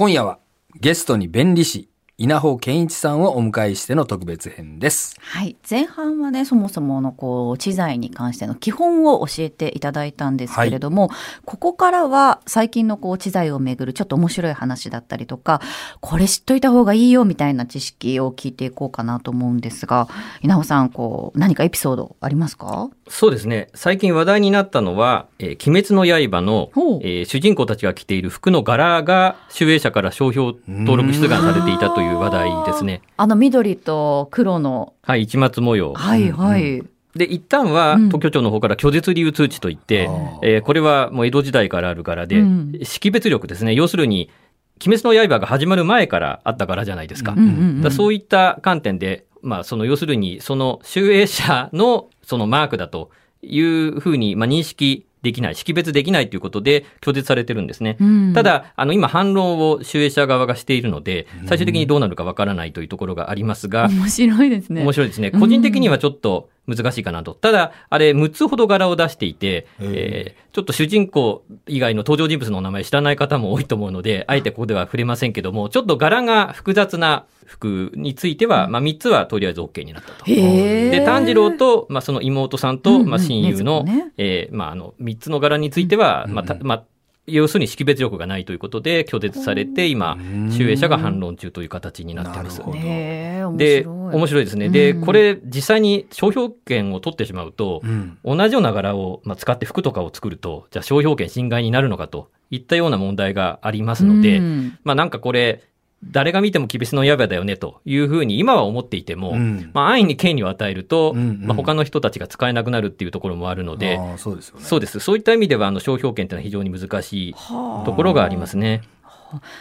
今夜はゲストに弁理士稲穂健一さんをお迎えしての特別編です。はい。前半はね、そもそものこう、知財に関しての基本を教えていただいたんですけれども、ここからは最近のこう、知財をめぐるちょっと面白い話だったりとか、これ知っといた方がいいよみたいな知識を聞いていこうかなと思うんですが、稲穂さん、こう、何かエピソードありますか？そうですね。最近話題になったのは、えー鬼滅の刃のえー主人公たちが着ている服の柄が、集英社から商標登録出願されていたという話題ですね。あの緑と黒の、はい、一末模様。はいはい。で、一旦はうん特許庁の方から拒絶理由通知といって、あーえーこれはもう江戸時代からある柄で、うん識別力ですね。要するに、鬼滅の刃が始まる前からあった柄じゃないですか。うんうんうんだからそういった観点で、まあ、その要するに、その集英社のそのマークだというふうに、まあ、認識できない、識別できないということで拒絶されてるんですね。うんただ、あの、今反論を集英社側がしているので、最終的にどうなるかわからないというところがありますが、面白いですね。面白いですね。うん個人的にはちょっと難しいかなと。ただ、あれ、6つほど柄を出していて、えーちょっと主人公以外の登場人物のお名前知らない方も多いと思うので、あえてここでは触れませんけども、ちょっと柄が複雑な服については、まあ3つはとりあえず OK になったと。で、炭治郎と、まあ、その妹さんと、うんうん。まあ、親友の、ねね。えーまあ、あの、3つの柄については、まあ、まあ、要するに識別力がないということで拒絶されて、今うん、集英社が反論中という形になっています。で、面白い。ですね。で、うん。これ、実際に商標権を取ってしまうと、うん。同じような柄を、まあ、使って服とかを作ると、じゃあ商標権侵害になるのかといったような問題がありますので、うん。まあなんかこれ、誰が見ても鬼滅の刃だよねというふうに今は思っていても、うんまあ安易に権利を与えると、うんうんまあ他の人たちが使えなくなるっていうところもあるので、そうですよね。そうです。そういった意味では、あの、商標権っていうのは非常に難しいはあところがありますね。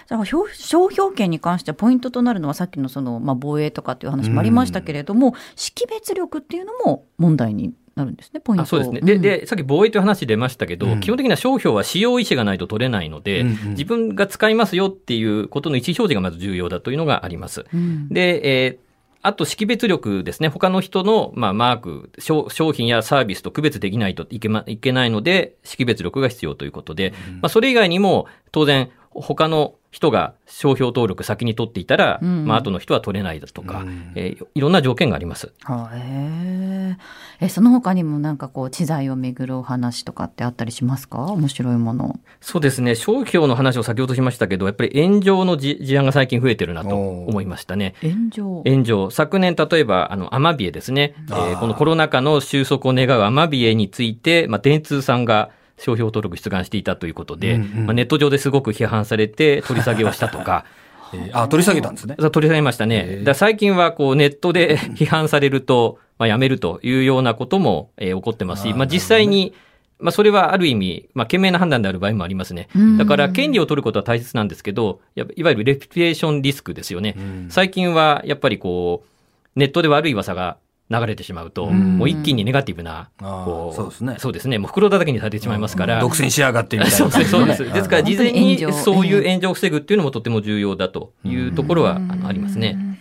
じゃあ商商標権に関してはポイントとなるのはさっきのその、まあ、防衛とかっていう話もありましたけれども、識別力っていうのも問題になるんですねポイントあそうですね。で、ん。で、さっき防衛という話出ましたけど、うん。基本的には商標は使用意思がないと取れないので、うんうん自分が使いますよっていうことの意思表示がまず重要だというのがあります。うん。で、えーあと識別力ですね。他の人の、まあ、マーク商、商品やサービスと区別できないといけ,、ま、いけないので、識別力が必要ということで、まあ、それ以外にも、当然、他の人が商標登録先に取っていたら、うんまあ、後の人は取れないだとか、うんえーいろんな条件があります。はええその他にもなんかこう知財をめぐるお話とかってあったりしますか？面白いものそうですね。商標の話を先ほどしましたけど、やっぱり炎上のじ事案が最近増えてるなと思いましたね。炎上炎上。昨年、例えば、あの、アマビエですね。えーこのコロナ禍の収束を願うアマビエについて、まあ、電通さんが商標登録出願していたということで、うんうんまあ、ネット上ですごく批判されて取り下げをしたとか、えーあ、取り下げたんですね。取り下げましたへね。ーだ最近は、こう、ネットで 批判されると、まあ、やめるというようなことも、えー起こってますし、まあ、実際に、まあ、それはある意味、まあ、賢明な判断である場合もありますねうん。だから、権利を取ることは大切なんですけど、やいわゆるレピュテーションリスクですよね。うん最近は、やっぱりこう、ネットで悪い噂が流れてしまうと、うんもう一気にネガティブな、こそうですねそうですね。もう袋叩きにされてしまいますから。独占しやがってみたいな そうです、そうです。ねですから、事前にそういう炎上を防ぐっていうのもとても重要だというところは、あうんのありますね。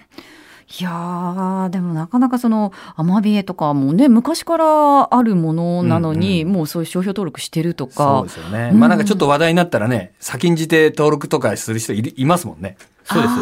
いやーでもなかなかそのアマビエとかもね昔からあるものなのに、うんもうそういう商標登録してるとそかうですよね。うんまあなんかちょっと話題になったらね、先んじて登録とかする人いるいますもんね。そうです。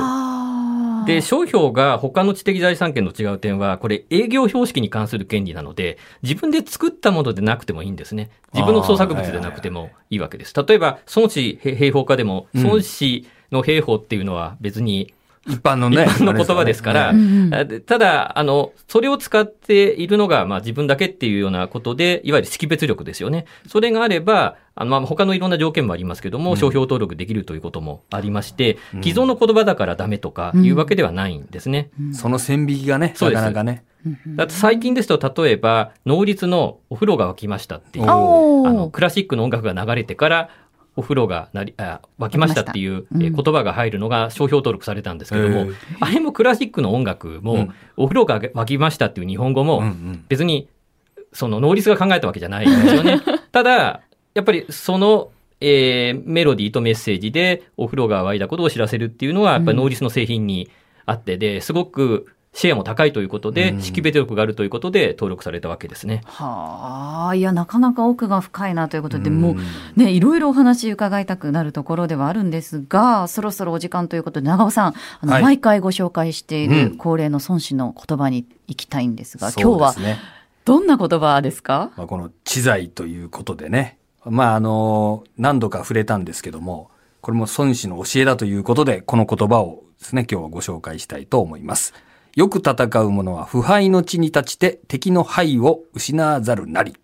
で、商標が他の知的財産権の違う点は、これ営業標識に関する権利なので、自分で作ったものでなくてもいいんですね。自分の創作物でなくてもいいわけです。例えば、孫子兵法家でも、うん孫子の兵法っていうのは別に一般の一ね。般の言葉ですから、うんうんあでただ、あの、それを使っているのが、まあ自分だけっていうようなことで、いわゆる識別力ですよね。それがあれば、あの、まあ他のいろんな条件もありますけども、商標登録できるということもありまして、うん既存の言葉だからダメとかいうわけではないんですね。その線引きがね、なかなかね。だって最近ですと、例えば、能率のお風呂が沸きましたっていう、あの、クラシックの音楽が流れてから、お風呂がなり、あ沸きましたっていう、えー言葉が入るのが商標登録されたんですけどもへー、あれもクラシックの音楽も、うん。お風呂が沸きましたっていう日本語も、うんうん。別に、その能率が考えたわけじゃないんですよね。ただ、やっぱりその、えーメロディーとメッセージでお風呂が沸いたことを知らせるっていうのは、やっぱり能率の製品にあってで、すごくシェアも高いということで、うん。識別力があるということで登録されたわけですね。はあ、いや、なかなか奥が深いなということで、うん。もうね、いろいろお話伺いたくなるところではあるんですが、そろそろお時間ということで、長尾さん、あの、はい。毎回ご紹介していうん。る恒例の孫子の言葉に行きたいんですが、そう今日はどんな言葉ですか？まあ、この知財ということでね、まあ、あの、何度か触れたんですけども、これも孫子の教えだということで、この言葉をですね、今日はご紹介したいと思います。よく戦う者は腐敗の地に立ちて敵の敗を失わざるなり。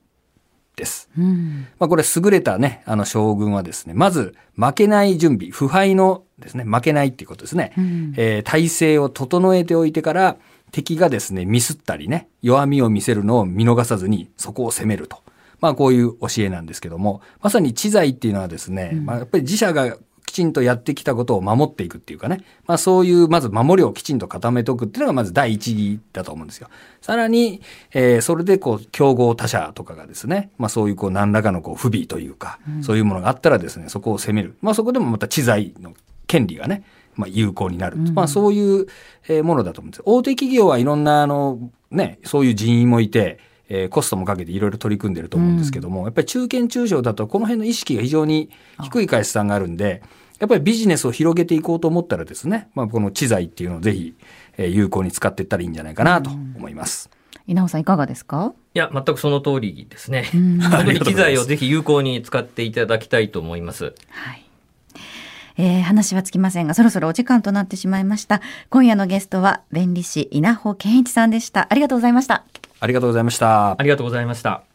です。うん。まあ、これ優れたね、あの将軍はですね、まず負けない準備、腐敗のですね、負けないっていうことですね。うんえー体制を整えておいてから、敵がですね、ミスったりね、弱みを見せるのを見逃さずに、そこを攻めると。まあ、こういう教えなんですけども、まさに知財っていうのはですね、まあ、やっぱり自社がきちんとやってきたことを守っていくっていうかね、まあそういう、まず守りをきちんと固めておくっていうのがまず第一義だと思うんですよ。さらに、えーそれでこう、競合他社とかがですね、まあそういうこう、何らかのこう、不備というか、そういうものがあったらですね、そこを攻める。まあそこでもまた知財の権利がね、まあ有効になる。まあそういうえーものだと思うんです。大手企業はいろんな、あの、ね、そういう人員もいて、えーコストもかけていろいろ取り組んでると思うんですけども、やっぱり中堅中小だとこの辺の意識が非常に低い会社さんがあるんで、やっぱりビジネスを広げていこうと思ったらですね、まあこの知財っていうのをぜひ、えー有効に使っていったらいいんじゃないかなと思います。稲尾さんいかがですか？いや、全くその通りですね。ん本当に機材をぜひ有効に使っていただきたいと思います。はい。えー話はつきませんが、そろそろお時間となってしまいました。今夜のゲストは、弁理士稲穂健一さんでした。ありがとうございました。ありがとうございましたあ。りがとうございました。